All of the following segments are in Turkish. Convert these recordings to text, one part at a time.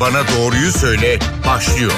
Bana Doğruyu Söyle başlıyor.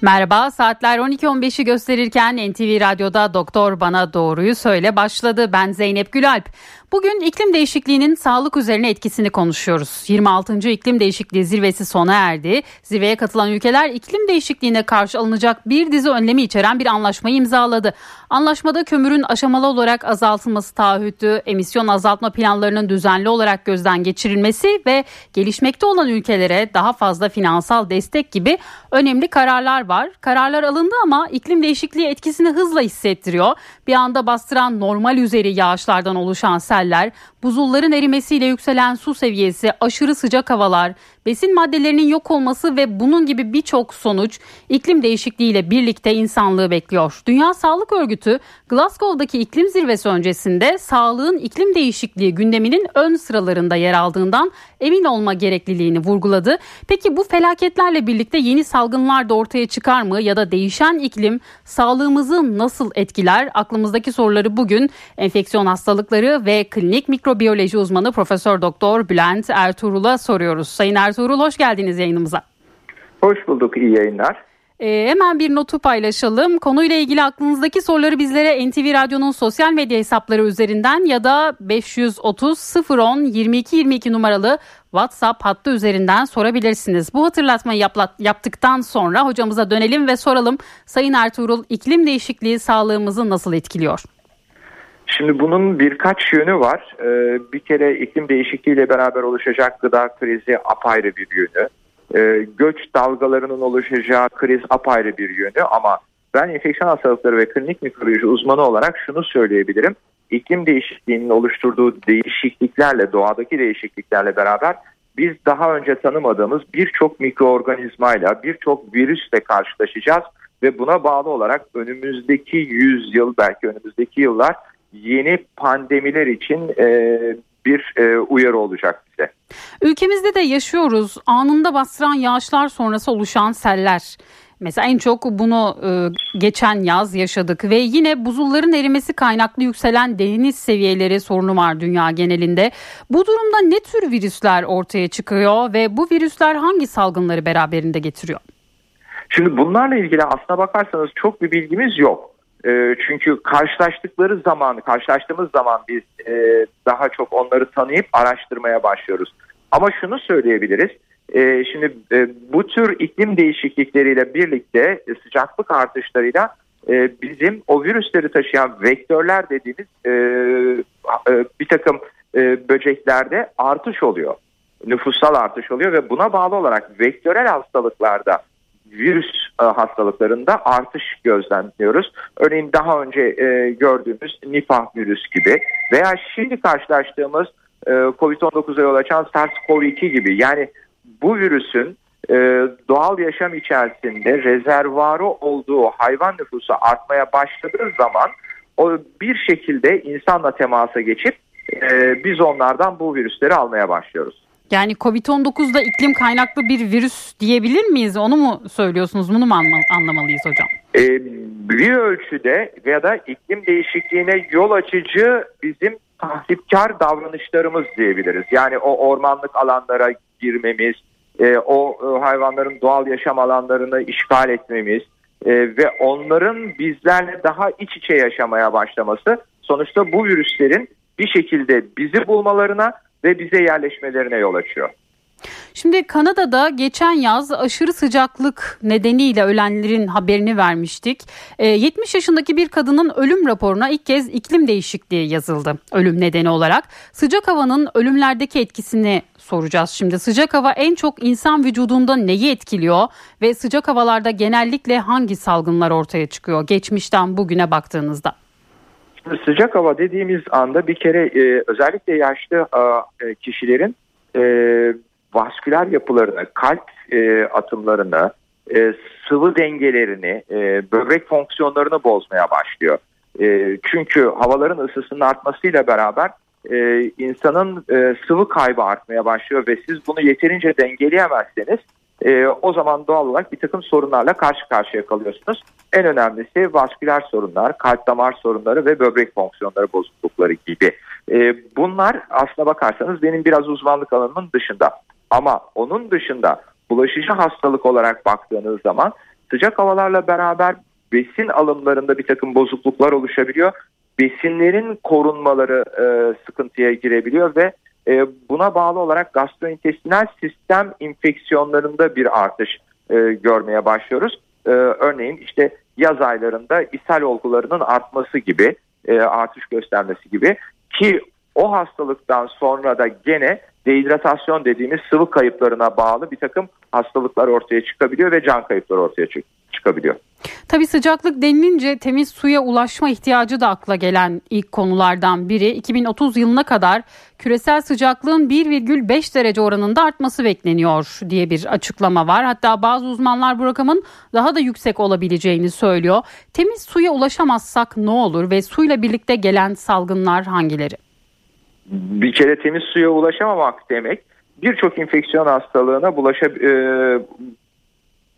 Merhaba saatler 12.15'i gösterirken NTV Radyo'da Doktor Bana Doğruyu Söyle başladı. Ben Zeynep Gülalp. Bugün iklim değişikliğinin sağlık üzerine etkisini konuşuyoruz. 26. İklim Değişikliği Zirvesi sona erdi. Zirveye katılan ülkeler iklim değişikliğine karşı alınacak bir dizi önlemi içeren bir anlaşmayı imzaladı. Anlaşmada kömürün aşamalı olarak azaltılması taahhütü, emisyon azaltma planlarının düzenli olarak gözden geçirilmesi ve gelişmekte olan ülkelere daha fazla finansal destek gibi önemli kararlar var. Kararlar alındı ama iklim değişikliği etkisini hızla hissettiriyor. Bir anda bastıran normal üzeri yağışlardan oluşan sel seller, buzulların erimesiyle yükselen su seviyesi, aşırı sıcak havalar, besin maddelerinin yok olması ve bunun gibi birçok sonuç iklim değişikliğiyle birlikte insanlığı bekliyor. Dünya Sağlık Örgütü Glasgow'daki iklim zirvesi öncesinde sağlığın iklim değişikliği gündeminin ön sıralarında yer aldığından emin olma gerekliliğini vurguladı. Peki bu felaketlerle birlikte yeni salgınlar da ortaya çıkar mı ya da değişen iklim sağlığımızı nasıl etkiler? Aklımızdaki soruları bugün enfeksiyon hastalıkları ve klinik mikrobiyoloji uzmanı Profesör Doktor Bülent Ertuğrul'a soruyoruz. Sayın Ertuğrul Ertuğrul hoş geldiniz yayınımıza. Hoş bulduk iyi yayınlar. Ee, hemen bir notu paylaşalım. Konuyla ilgili aklınızdaki soruları bizlere NTV Radyo'nun sosyal medya hesapları üzerinden ya da 530 010 22 22 numaralı WhatsApp hattı üzerinden sorabilirsiniz. Bu hatırlatmayı yapla, yaptıktan sonra hocamıza dönelim ve soralım. Sayın Ertuğrul iklim değişikliği sağlığımızı nasıl etkiliyor? Şimdi bunun birkaç yönü var. Ee, bir kere iklim değişikliğiyle beraber oluşacak gıda krizi apayrı bir yönü. Ee, göç dalgalarının oluşacağı kriz apayrı bir yönü ama ben enfeksiyon hastalıkları ve klinik mikrobiyoloji uzmanı olarak şunu söyleyebilirim. İklim değişikliğinin oluşturduğu değişikliklerle, doğadaki değişikliklerle beraber biz daha önce tanımadığımız birçok mikroorganizmayla, birçok virüsle karşılaşacağız ve buna bağlı olarak önümüzdeki 100 yıl belki önümüzdeki yıllar yeni pandemiler için e, bir e, uyarı olacak bize. Ülkemizde de yaşıyoruz. Anında bastıran yağışlar sonrası oluşan seller. Mesela en çok bunu e, geçen yaz yaşadık ve yine buzulların erimesi kaynaklı yükselen deniz seviyeleri sorunu var dünya genelinde. Bu durumda ne tür virüsler ortaya çıkıyor ve bu virüsler hangi salgınları beraberinde getiriyor? Şimdi bunlarla ilgili aslına bakarsanız çok bir bilgimiz yok. E, çünkü karşılaştıkları zaman, karşılaştığımız zaman biz e, daha çok onları tanıyıp araştırmaya başlıyoruz. Ama şunu söyleyebiliriz. E, şimdi e, bu tür iklim değişiklikleriyle birlikte e, sıcaklık artışlarıyla bizim o virüsleri taşıyan vektörler dediğimiz bir takım böceklerde artış oluyor. Nüfussal artış oluyor ve buna bağlı olarak vektörel hastalıklarda virüs e, hastalıklarında artış gözlemliyoruz. Örneğin daha önce e, gördüğümüz Nipah virüs gibi veya şimdi karşılaştığımız e, COVID-19'a yol açan SARS-CoV-2 gibi yani bu virüsün doğal yaşam içerisinde rezervuarı olduğu hayvan nüfusu artmaya başladığı zaman o bir şekilde insanla temasa geçip biz onlardan bu virüsleri almaya başlıyoruz. Yani Covid-19'da iklim kaynaklı bir virüs diyebilir miyiz? Onu mu söylüyorsunuz? Bunu mu anlamalıyız hocam? Ee, bir ölçüde veya da iklim değişikliğine yol açıcı bizim tahripkar davranışlarımız diyebiliriz. Yani o ormanlık alanlara girmemiz, e, o e, hayvanların doğal yaşam alanlarını işgal etmemiz e, ve onların bizlerle daha iç içe yaşamaya başlaması sonuçta bu virüslerin bir şekilde bizi bulmalarına ve bize yerleşmelerine yol açıyor. Şimdi Kanada'da geçen yaz aşırı sıcaklık nedeniyle ölenlerin haberini vermiştik. 70 ee, yaşındaki bir kadının ölüm raporuna ilk kez iklim değişikliği yazıldı ölüm nedeni olarak. Sıcak havanın ölümlerdeki etkisini soracağız şimdi. Sıcak hava en çok insan vücudunda neyi etkiliyor ve sıcak havalarda genellikle hangi salgınlar ortaya çıkıyor geçmişten bugüne baktığınızda? Sıcak hava dediğimiz anda bir kere e, özellikle yaşlı e, kişilerin e, vasküler yapılarını, kalp e, atımlarını, e, sıvı dengelerini, e, böbrek fonksiyonlarını bozmaya başlıyor. E, çünkü havaların ısısının artmasıyla beraber e, insanın e, sıvı kaybı artmaya başlıyor ve siz bunu yeterince dengeleyemezseniz e, o zaman doğal olarak bir takım sorunlarla karşı karşıya kalıyorsunuz. En önemlisi vasküler sorunlar, kalp damar sorunları ve böbrek fonksiyonları bozuklukları gibi. E, bunlar aslına bakarsanız benim biraz uzmanlık alanımın dışında. Ama onun dışında bulaşıcı hastalık olarak baktığınız zaman sıcak havalarla beraber besin alımlarında bir takım bozukluklar oluşabiliyor. Besinlerin korunmaları e, sıkıntıya girebiliyor ve e, buna bağlı olarak gastrointestinal sistem infeksiyonlarında bir artış e, görmeye başlıyoruz. E, örneğin işte yaz aylarında ishal olgularının artması gibi e, artış göstermesi gibi ki o hastalıktan sonra da gene dehidratasyon dediğimiz sıvı kayıplarına bağlı bir takım hastalıklar ortaya çıkabiliyor ve can kayıpları ortaya çık çıkabiliyor. Tabii sıcaklık denilince temiz suya ulaşma ihtiyacı da akla gelen ilk konulardan biri. 2030 yılına kadar küresel sıcaklığın 1,5 derece oranında artması bekleniyor diye bir açıklama var. Hatta bazı uzmanlar bu rakamın daha da yüksek olabileceğini söylüyor. Temiz suya ulaşamazsak ne olur ve suyla birlikte gelen salgınlar hangileri? Bir kere temiz suya ulaşamamak demek birçok infeksiyon hastalığına bulaşa, e,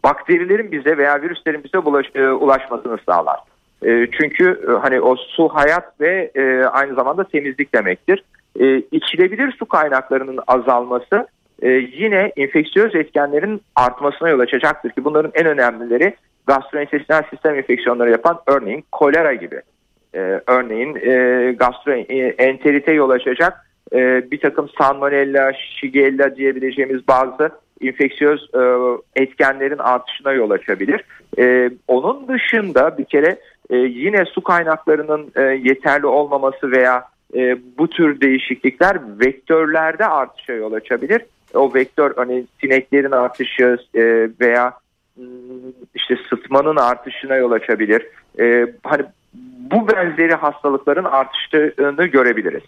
bakterilerin bize veya virüslerin bize bulaş, e, ulaşmasını sağlar. E, çünkü e, hani o su hayat ve e, aynı zamanda temizlik demektir. E, içilebilir su kaynaklarının azalması e, yine infeksiyöz etkenlerin artmasına yol açacaktır ki bunların en önemlileri gastrointestinal sistem enfeksiyonları yapan örneğin kolera gibi. E, örneğin e, gastroenterite yol açacak e, bir takım salmonella, shigella diyebileceğimiz bazı infeksiyöz e, etkenlerin artışına yol açabilir. E, onun dışında bir kere e, yine su kaynaklarının e, yeterli olmaması veya bu tür değişiklikler vektörlerde artışa yol açabilir. O vektör örneğin sineklerin artışı veya hmm, işte sıtmanın artışına yol açabilir. Hani bu benzeri hastalıkların artışını görebiliriz.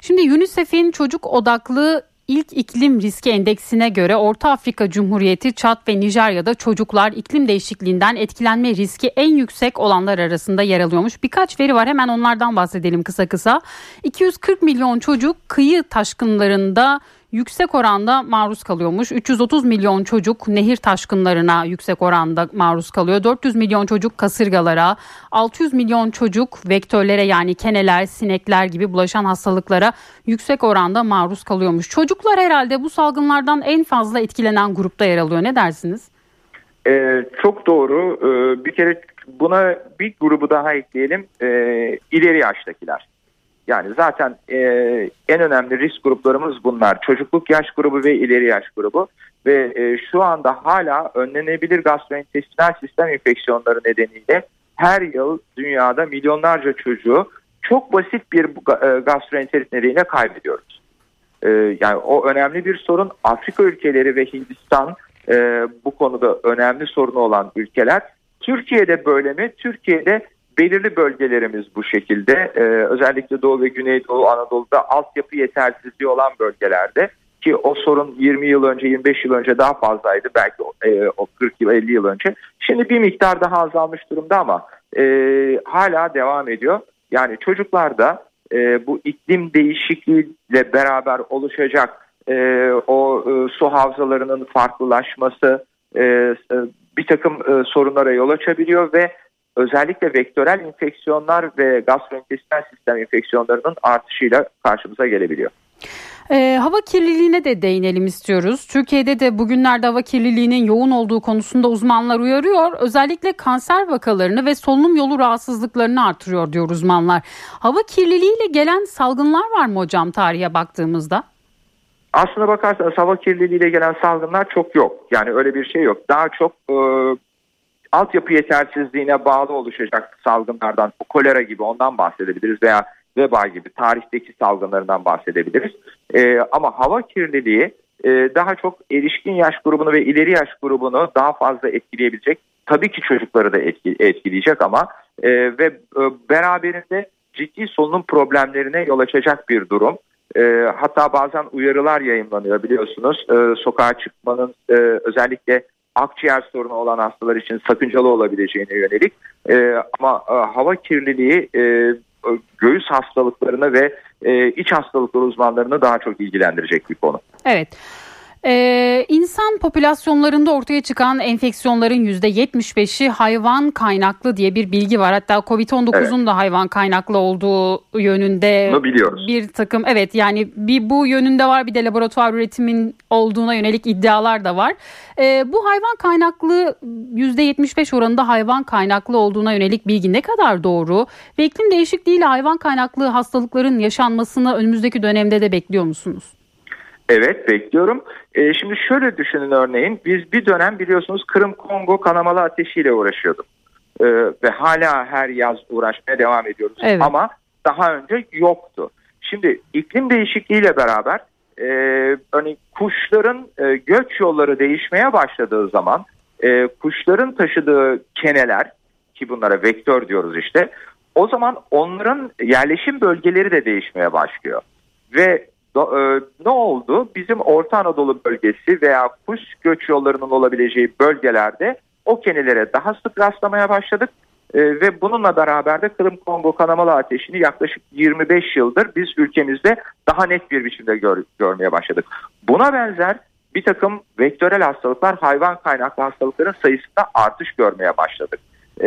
Şimdi UNICEF'in çocuk odaklı İlk iklim riski endeksine göre Orta Afrika Cumhuriyeti, Çat ve Nijerya'da çocuklar iklim değişikliğinden etkilenme riski en yüksek olanlar arasında yer alıyormuş. Birkaç veri var hemen onlardan bahsedelim kısa kısa. 240 milyon çocuk kıyı taşkınlarında yüksek oranda maruz kalıyormuş. 330 milyon çocuk nehir taşkınlarına yüksek oranda maruz kalıyor. 400 milyon çocuk kasırgalara, 600 milyon çocuk vektörlere yani keneler, sinekler gibi bulaşan hastalıklara yüksek oranda maruz kalıyormuş. Çocuklar herhalde bu salgınlardan en fazla etkilenen grupta yer alıyor. Ne dersiniz? Ee, çok doğru. Ee, bir kere buna bir grubu daha ekleyelim. Ee, ileri yaştakiler. Yani zaten e, en önemli risk gruplarımız bunlar. Çocukluk yaş grubu ve ileri yaş grubu. Ve e, şu anda hala önlenebilir gastrointestinal sistem enfeksiyonları nedeniyle her yıl dünyada milyonlarca çocuğu çok basit bir e, gastroenterit nedeniyle kaybediyoruz. E, yani o önemli bir sorun. Afrika ülkeleri ve Hindistan e, bu konuda önemli sorunu olan ülkeler. Türkiye'de böyle mi? Türkiye'de belirli bölgelerimiz bu şekilde. Ee, özellikle Doğu ve Güneydoğu Anadolu'da altyapı yetersizliği olan bölgelerde ki o sorun 20 yıl önce 25 yıl önce daha fazlaydı belki e, o 40 yıl 50 yıl önce. Şimdi bir miktar daha azalmış durumda ama e, hala devam ediyor. Yani çocuklarda e, bu iklim değişikliğiyle beraber oluşacak e, o e, su havzalarının farklılaşması e, e, bir takım e, sorunlara yol açabiliyor ve özellikle vektörel infeksiyonlar ve gastrointestinal sistem enfeksiyonlarının artışıyla karşımıza gelebiliyor. E, hava kirliliğine de değinelim istiyoruz. Türkiye'de de bugünlerde hava kirliliğinin yoğun olduğu konusunda uzmanlar uyarıyor. Özellikle kanser vakalarını ve solunum yolu rahatsızlıklarını artırıyor diyor uzmanlar. Hava kirliliğiyle gelen salgınlar var mı hocam tarihe baktığımızda? Aslına bakarsanız hava kirliliğiyle gelen salgınlar çok yok. Yani öyle bir şey yok. Daha çok e, altyapı yetersizliğine bağlı oluşacak salgınlardan, bu kolera gibi ondan bahsedebiliriz veya veba gibi tarihteki salgınlarından bahsedebiliriz. E, ama hava kirliliği e, daha çok erişkin yaş grubunu ve ileri yaş grubunu daha fazla etkileyebilecek. Tabii ki çocukları da etkileyecek ama e, ve e, beraberinde ciddi solunum problemlerine yol açacak bir durum. E, hatta bazen uyarılar yayınlanıyor biliyorsunuz. E, sokağa çıkmanın e, özellikle akciğer sorunu olan hastalar için sakıncalı olabileceğine yönelik. E, ama e, hava kirliliği e, göğüs hastalıklarına ve e, iç hastalıkları uzmanlarını daha çok ilgilendirecek bir konu. Evet. Ee, insan popülasyonlarında ortaya çıkan enfeksiyonların %75'i hayvan kaynaklı diye bir bilgi var. Hatta Covid-19'un evet. da hayvan kaynaklı olduğu yönünde Bunu biliyoruz. bir takım evet yani bir bu yönünde var bir de laboratuvar üretimin olduğuna yönelik iddialar da var. Ee, bu hayvan kaynaklı %75 oranında hayvan kaynaklı olduğuna yönelik bilgi ne kadar doğru? Ve iklim değişikliğiyle hayvan kaynaklı hastalıkların yaşanmasını önümüzdeki dönemde de bekliyor musunuz? Evet bekliyorum. Ee, şimdi şöyle düşünün örneğin biz bir dönem biliyorsunuz Kırım Kongo kanamalı ateşiyle uğraşıyorduk. Ee, ve hala her yaz uğraşmaya devam ediyoruz. Evet. Ama daha önce yoktu. Şimdi iklim değişikliğiyle beraber e, hani kuşların e, göç yolları değişmeye başladığı zaman e, kuşların taşıdığı keneler ki bunlara vektör diyoruz işte o zaman onların yerleşim bölgeleri de değişmeye başlıyor. Ve e, ne oldu? Bizim Orta Anadolu bölgesi veya kuş göç yollarının olabileceği bölgelerde o kenelere daha sık rastlamaya başladık. E, ve bununla beraber de Kırım Kongo kanamalı ateşini yaklaşık 25 yıldır biz ülkemizde daha net bir biçimde gör, görmeye başladık. Buna benzer bir takım vektörel hastalıklar hayvan kaynaklı hastalıkların sayısında artış görmeye başladık. Ee,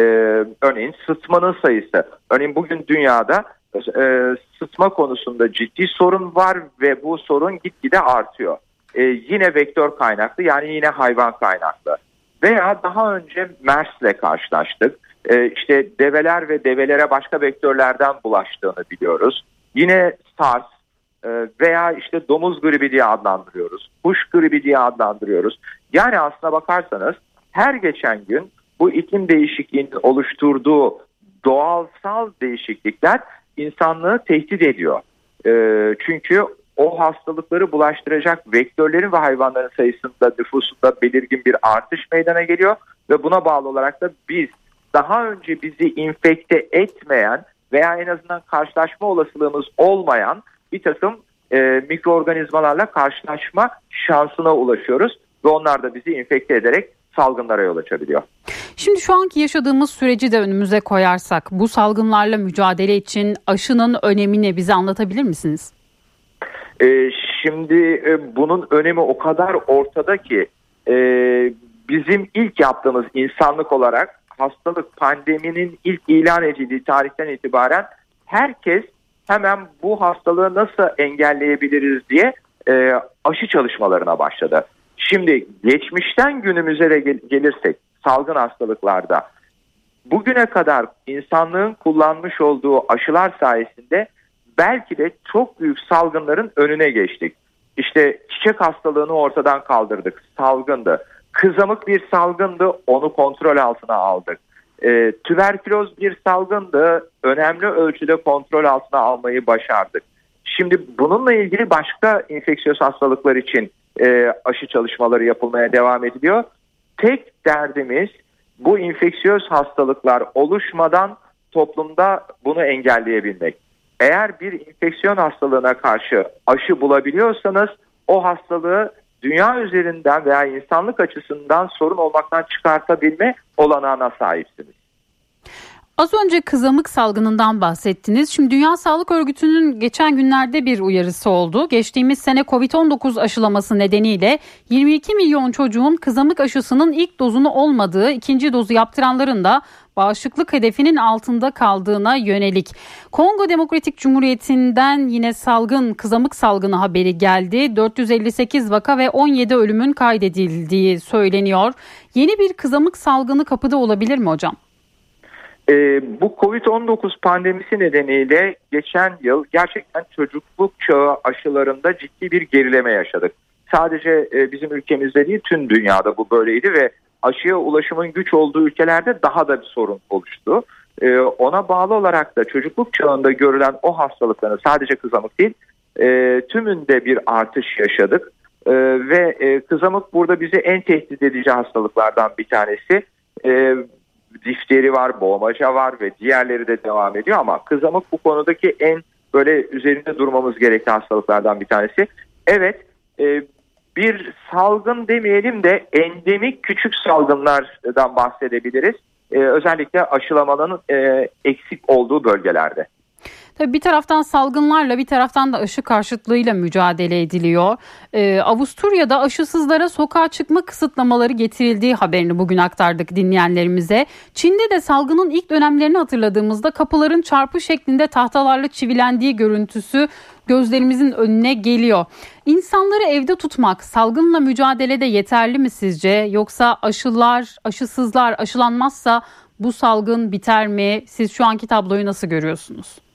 örneğin sıtmanın sayısı. Örneğin bugün dünyada e, sıtma konusunda ciddi sorun var ve bu sorun gitgide artıyor. E, yine vektör kaynaklı yani yine hayvan kaynaklı. Veya daha önce MERS'le karşılaştık. E, işte develer ve develere başka vektörlerden bulaştığını biliyoruz. Yine SARS e, veya işte domuz gribi diye adlandırıyoruz. Kuş gribi diye adlandırıyoruz. Yani aslına bakarsanız her geçen gün bu iklim değişikliğinin oluşturduğu doğalsal değişiklikler insanlığı tehdit ediyor. E, çünkü o hastalıkları bulaştıracak vektörlerin ve hayvanların sayısında nüfusunda belirgin bir artış meydana geliyor ve buna bağlı olarak da biz daha önce bizi infekte etmeyen veya en azından karşılaşma olasılığımız olmayan bir takım e, mikroorganizmalarla karşılaşma şansına ulaşıyoruz ve onlar da bizi infekte ederek salgınlara yol açabiliyor. Şimdi şu anki yaşadığımız süreci de önümüze koyarsak bu salgınlarla mücadele için aşının önemini bize anlatabilir misiniz? Ee, şimdi e, bunun önemi o kadar ortada ki e, bizim ilk yaptığımız insanlık olarak hastalık pandeminin ilk ilan edildiği tarihten itibaren herkes hemen bu hastalığı nasıl engelleyebiliriz diye e, aşı çalışmalarına başladı. Şimdi geçmişten günümüze de gel- gelirsek salgın hastalıklarda bugüne kadar insanlığın kullanmış olduğu aşılar sayesinde belki de çok büyük salgınların önüne geçtik. İşte çiçek hastalığını ortadan kaldırdık. Salgındı. Kızamık bir salgındı. Onu kontrol altına aldık. E, tüberküloz bir salgındı. Önemli ölçüde kontrol altına almayı başardık. Şimdi bununla ilgili başka infeksiyöz hastalıklar için e, aşı çalışmaları yapılmaya devam ediliyor. Tek derdimiz bu infeksiyöz hastalıklar oluşmadan toplumda bunu engelleyebilmek. Eğer bir infeksiyon hastalığına karşı aşı bulabiliyorsanız o hastalığı dünya üzerinden veya insanlık açısından sorun olmaktan çıkartabilme olanağına sahipsiniz. Az önce kızamık salgınından bahsettiniz. Şimdi Dünya Sağlık Örgütü'nün geçen günlerde bir uyarısı oldu. Geçtiğimiz sene Covid-19 aşılaması nedeniyle 22 milyon çocuğun kızamık aşısının ilk dozunu olmadığı, ikinci dozu yaptıranların da bağışıklık hedefinin altında kaldığına yönelik. Kongo Demokratik Cumhuriyeti'nden yine salgın kızamık salgını haberi geldi. 458 vaka ve 17 ölümün kaydedildiği söyleniyor. Yeni bir kızamık salgını kapıda olabilir mi hocam? E, bu Covid-19 pandemisi nedeniyle geçen yıl gerçekten çocukluk çağı aşılarında ciddi bir gerileme yaşadık. Sadece e, bizim ülkemizde değil tüm dünyada bu böyleydi ve aşıya ulaşımın güç olduğu ülkelerde daha da bir sorun oluştu. E, ona bağlı olarak da çocukluk çağında görülen o hastalıkların sadece kızamık değil e, tümünde bir artış yaşadık. E, ve e, kızamık burada bizi en tehdit edici hastalıklardan bir tanesi. Difteri var, boğmaca var ve diğerleri de devam ediyor ama kızamık bu konudaki en böyle üzerinde durmamız gerekli hastalıklardan bir tanesi. Evet e, bir salgın demeyelim de endemik küçük salgınlardan bahsedebiliriz. E, özellikle aşılamanın e, eksik olduğu bölgelerde. Tabii bir taraftan salgınlarla bir taraftan da aşı karşıtlığıyla mücadele ediliyor. Ee, Avusturya'da aşısızlara sokağa çıkma kısıtlamaları getirildiği haberini bugün aktardık dinleyenlerimize. Çin'de de salgının ilk dönemlerini hatırladığımızda kapıların çarpı şeklinde tahtalarla çivilendiği görüntüsü gözlerimizin önüne geliyor. İnsanları evde tutmak salgınla mücadelede yeterli mi sizce? Yoksa aşılar, aşısızlar aşılanmazsa bu salgın biter mi? Siz şu anki tabloyu nasıl görüyorsunuz?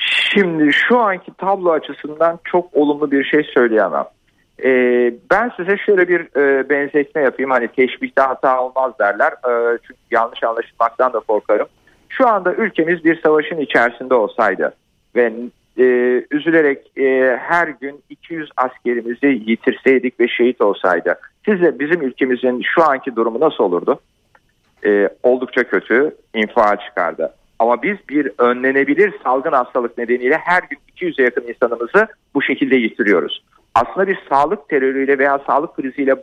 Şimdi şu anki tablo açısından çok olumlu bir şey söyleyemem. Ee, ben size şöyle bir e, benzetme yapayım. Hani teşbihte hata olmaz derler. E, çünkü yanlış anlaşılmaktan da korkarım. Şu anda ülkemiz bir savaşın içerisinde olsaydı ve e, üzülerek e, her gün 200 askerimizi yitirseydik ve şehit olsaydı sizce bizim ülkemizin şu anki durumu nasıl olurdu? E, oldukça kötü, infial çıkardı. Ama biz bir önlenebilir salgın hastalık nedeniyle her gün 200'e yakın insanımızı bu şekilde yitiriyoruz. Aslında bir sağlık terörüyle veya sağlık kriziyle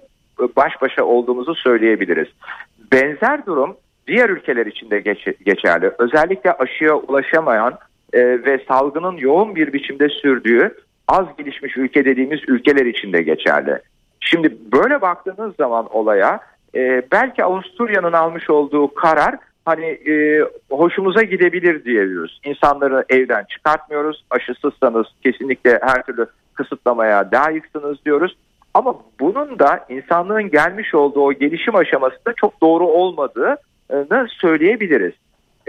baş başa olduğumuzu söyleyebiliriz. Benzer durum diğer ülkeler için de geç, geçerli. Özellikle aşıya ulaşamayan e, ve salgının yoğun bir biçimde sürdüğü az gelişmiş ülke dediğimiz ülkeler için de geçerli. Şimdi böyle baktığınız zaman olaya e, belki Avusturya'nın almış olduğu karar hani e, hoşumuza gidebilir diyoruz. İnsanları evden çıkartmıyoruz. Aşısızsanız kesinlikle her türlü kısıtlamaya layıksınız diyoruz. Ama bunun da insanlığın gelmiş olduğu o gelişim aşamasında çok doğru olmadığını söyleyebiliriz.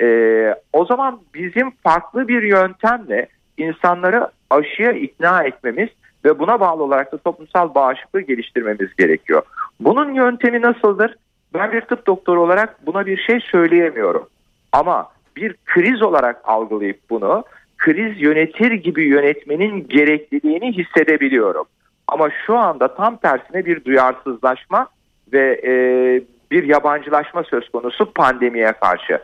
Ee, o zaman bizim farklı bir yöntemle insanları aşıya ikna etmemiz ve buna bağlı olarak da toplumsal bağışıklığı geliştirmemiz gerekiyor. Bunun yöntemi nasıldır? Ben bir tıp doktoru olarak buna bir şey söyleyemiyorum. Ama bir kriz olarak algılayıp bunu kriz yönetir gibi yönetmenin gerekliliğini hissedebiliyorum. Ama şu anda tam tersine bir duyarsızlaşma ve e, bir yabancılaşma söz konusu pandemiye karşı.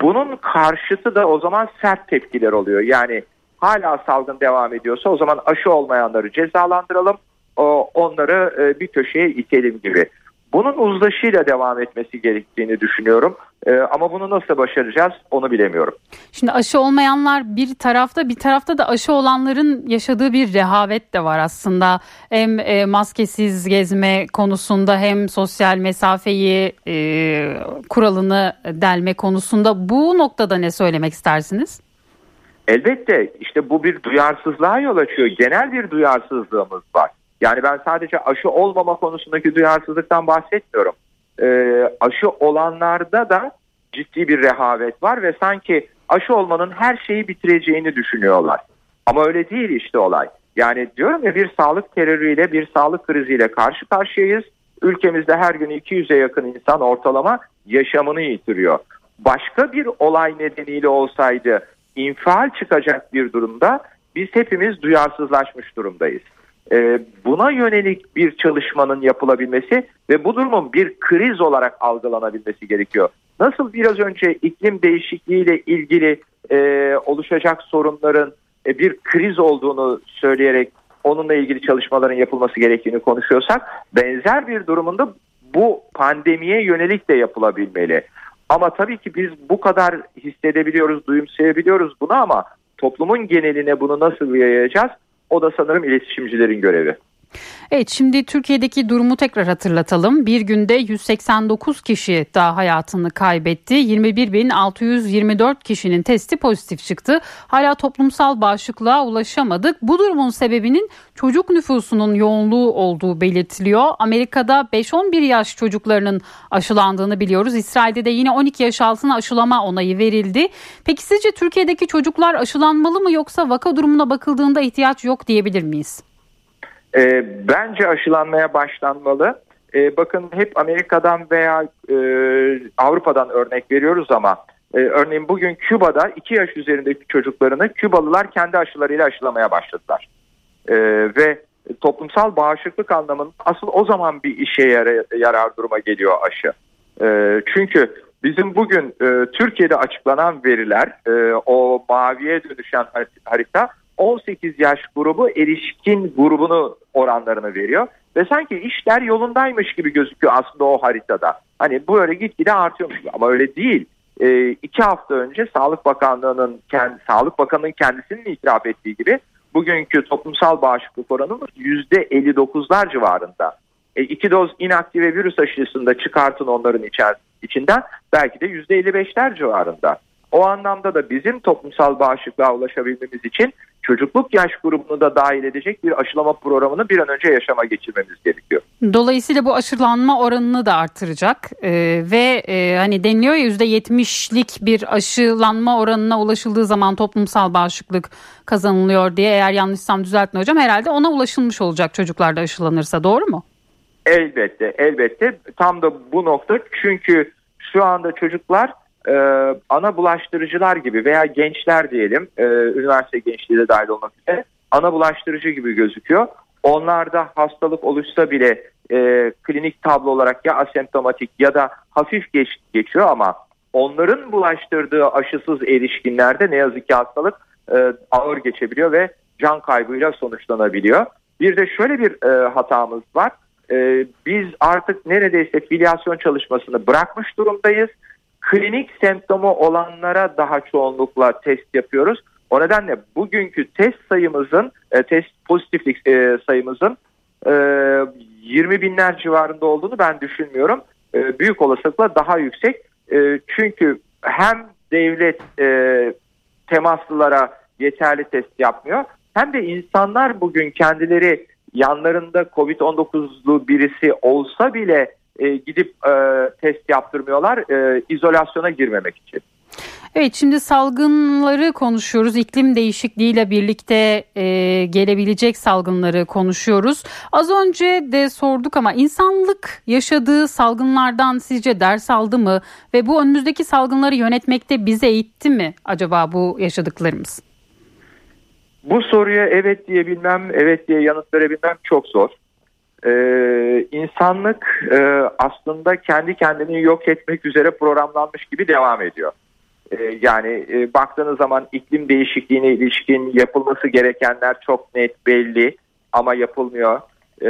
Bunun karşıtı da o zaman sert tepkiler oluyor. Yani hala salgın devam ediyorsa o zaman aşı olmayanları cezalandıralım, onları e, bir köşeye itelim gibi. Bunun uzlaşıyla devam etmesi gerektiğini düşünüyorum. Ee, ama bunu nasıl başaracağız onu bilemiyorum. Şimdi aşı olmayanlar bir tarafta bir tarafta da aşı olanların yaşadığı bir rehavet de var aslında. Hem e, maskesiz gezme konusunda hem sosyal mesafeyi e, kuralını delme konusunda bu noktada ne söylemek istersiniz? Elbette işte bu bir duyarsızlığa yol açıyor. Genel bir duyarsızlığımız var. Yani ben sadece aşı olmama konusundaki duyarsızlıktan bahsetmiyorum. Ee, aşı olanlarda da ciddi bir rehavet var ve sanki aşı olmanın her şeyi bitireceğini düşünüyorlar. Ama öyle değil işte olay. Yani diyorum ya bir sağlık terörüyle bir sağlık kriziyle karşı karşıyayız. Ülkemizde her gün 200'e yakın insan ortalama yaşamını yitiriyor. Başka bir olay nedeniyle olsaydı infial çıkacak bir durumda biz hepimiz duyarsızlaşmış durumdayız. Ee, buna yönelik bir çalışmanın yapılabilmesi ve bu durumun bir kriz olarak algılanabilmesi gerekiyor. Nasıl biraz önce iklim değişikliğiyle ilgili e, oluşacak sorunların e, bir kriz olduğunu söyleyerek onunla ilgili çalışmaların yapılması gerektiğini konuşuyorsak benzer bir durumunda bu pandemiye yönelik de yapılabilmeli. Ama tabii ki biz bu kadar hissedebiliyoruz, duyumsayabiliyoruz bunu ama toplumun geneline bunu nasıl yayacağız? O da sanırım iletişimcilerin görevi. Evet şimdi Türkiye'deki durumu tekrar hatırlatalım. Bir günde 189 kişi daha hayatını kaybetti. 21.624 kişinin testi pozitif çıktı. Hala toplumsal bağışıklığa ulaşamadık. Bu durumun sebebinin çocuk nüfusunun yoğunluğu olduğu belirtiliyor. Amerika'da 5-11 yaş çocuklarının aşılandığını biliyoruz. İsrail'de de yine 12 yaş altına aşılama onayı verildi. Peki sizce Türkiye'deki çocuklar aşılanmalı mı yoksa vaka durumuna bakıldığında ihtiyaç yok diyebilir miyiz? E, bence aşılanmaya başlanmalı. E, bakın hep Amerika'dan veya e, Avrupa'dan örnek veriyoruz ama e, örneğin bugün Küba'da 2 yaş üzerindeki çocuklarını Kübalılar kendi aşılarıyla aşılamaya başladılar. E, ve toplumsal bağışıklık anlamında asıl o zaman bir işe yarar, yarar duruma geliyor aşı. E, çünkü bizim bugün e, Türkiye'de açıklanan veriler e, o maviye dönüşen harita 18 yaş grubu erişkin grubunu oranlarını veriyor. Ve sanki işler yolundaymış gibi gözüküyor aslında o haritada. Hani bu öyle gitgide artıyormuş ama öyle değil. e, iki hafta önce Sağlık Bakanlığı'nın kendi, Sağlık Bakanı'nın kendisinin itiraf ettiği gibi bugünkü toplumsal bağışıklık oranımız %59'lar civarında. E, iki doz inaktive virüs aşısında çıkartın onların içer, içinden belki de %55'ler civarında. O anlamda da bizim toplumsal bağışıklığa ulaşabilmemiz için çocukluk yaş grubunu da dahil edecek bir aşılama programını bir an önce yaşama geçirmemiz gerekiyor. Dolayısıyla bu aşılanma oranını da artıracak. Ee, ve e, hani deniliyor ya %70'lik bir aşılanma oranına ulaşıldığı zaman toplumsal bağışıklık kazanılıyor diye. Eğer yanlışsam düzeltin hocam herhalde ona ulaşılmış olacak çocuklarda aşılanırsa. Doğru mu? Elbette elbette. Tam da bu nokta. Çünkü şu anda çocuklar e, ana bulaştırıcılar gibi veya gençler diyelim e, üniversite gençliği de dahil olmak üzere ana bulaştırıcı gibi gözüküyor. Onlarda hastalık oluşsa bile e, klinik tablo olarak ya asemptomatik ya da hafif geç, geçiyor ama onların bulaştırdığı aşısız erişkinlerde ne yazık ki hastalık e, ağır geçebiliyor ve can kaybıyla sonuçlanabiliyor. Bir de şöyle bir e, hatamız var. E, biz artık neredeyse filyasyon çalışmasını bırakmış durumdayız klinik semptomu olanlara daha çoğunlukla test yapıyoruz. O nedenle bugünkü test sayımızın, e, test pozitiflik e, sayımızın 20 e, binler civarında olduğunu ben düşünmüyorum. Büyük olasılıkla daha yüksek. Çünkü hem devlet temaslılara yeterli test yapmıyor hem de insanlar bugün kendileri yanlarında COVID-19'lu birisi olsa bile e, gidip e, test yaptırmıyorlar e, izolasyona girmemek için. Evet şimdi salgınları konuşuyoruz. İklim değişikliğiyle birlikte e, gelebilecek salgınları konuşuyoruz. Az önce de sorduk ama insanlık yaşadığı salgınlardan sizce ders aldı mı? Ve bu önümüzdeki salgınları yönetmekte bize eğitti mi acaba bu yaşadıklarımız? Bu soruya evet diyebilmem, evet diye yanıt verebilmem çok zor e, insanlık e, aslında kendi kendini yok etmek üzere programlanmış gibi devam ediyor. E, yani e, baktığınız zaman iklim değişikliğine ilişkin yapılması gerekenler çok net belli ama yapılmıyor. E,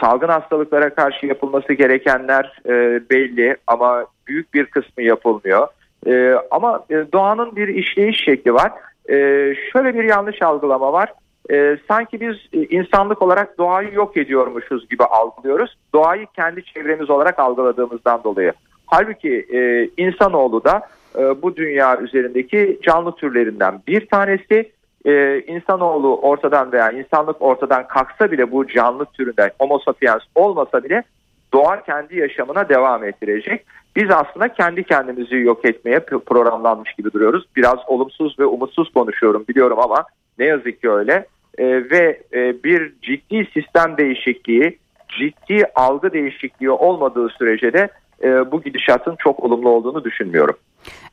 salgın hastalıklara karşı yapılması gerekenler e, belli ama büyük bir kısmı yapılmıyor. E, ama e, doğanın bir işleyiş şekli var. E, şöyle bir yanlış algılama var e, sanki biz e, insanlık olarak doğayı yok ediyormuşuz gibi algılıyoruz. Doğayı kendi çevremiz olarak algıladığımızdan dolayı. Halbuki e, insanoğlu da e, bu dünya üzerindeki canlı türlerinden bir tanesi. E, insanoğlu ortadan veya insanlık ortadan kalksa bile bu canlı türünden homo sapiens olmasa bile doğa kendi yaşamına devam ettirecek. Biz aslında kendi kendimizi yok etmeye programlanmış gibi duruyoruz. Biraz olumsuz ve umutsuz konuşuyorum biliyorum ama ne yazık ki öyle e, ve e, bir ciddi sistem değişikliği, ciddi algı değişikliği olmadığı sürece de e, bu gidişatın çok olumlu olduğunu düşünmüyorum.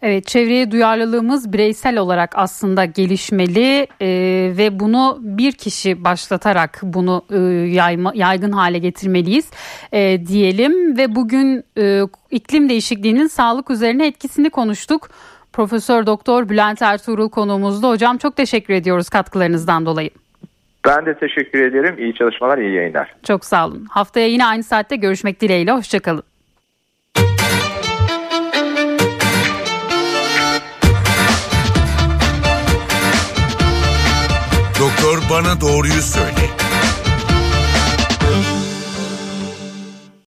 Evet çevreye duyarlılığı bireysel olarak aslında gelişmeli e, ve bunu bir kişi başlatarak bunu e, yayma, yaygın hale getirmeliyiz e, diyelim ve bugün e, iklim değişikliğinin sağlık üzerine etkisini konuştuk. Profesör Doktor Bülent Ertuğrul konuğumuzda hocam çok teşekkür ediyoruz katkılarınızdan dolayı. Ben de teşekkür ederim. İyi çalışmalar, iyi yayınlar. Çok sağ olun. Haftaya yine aynı saatte görüşmek dileğiyle. Hoşçakalın. Doktor bana doğruyu söyle.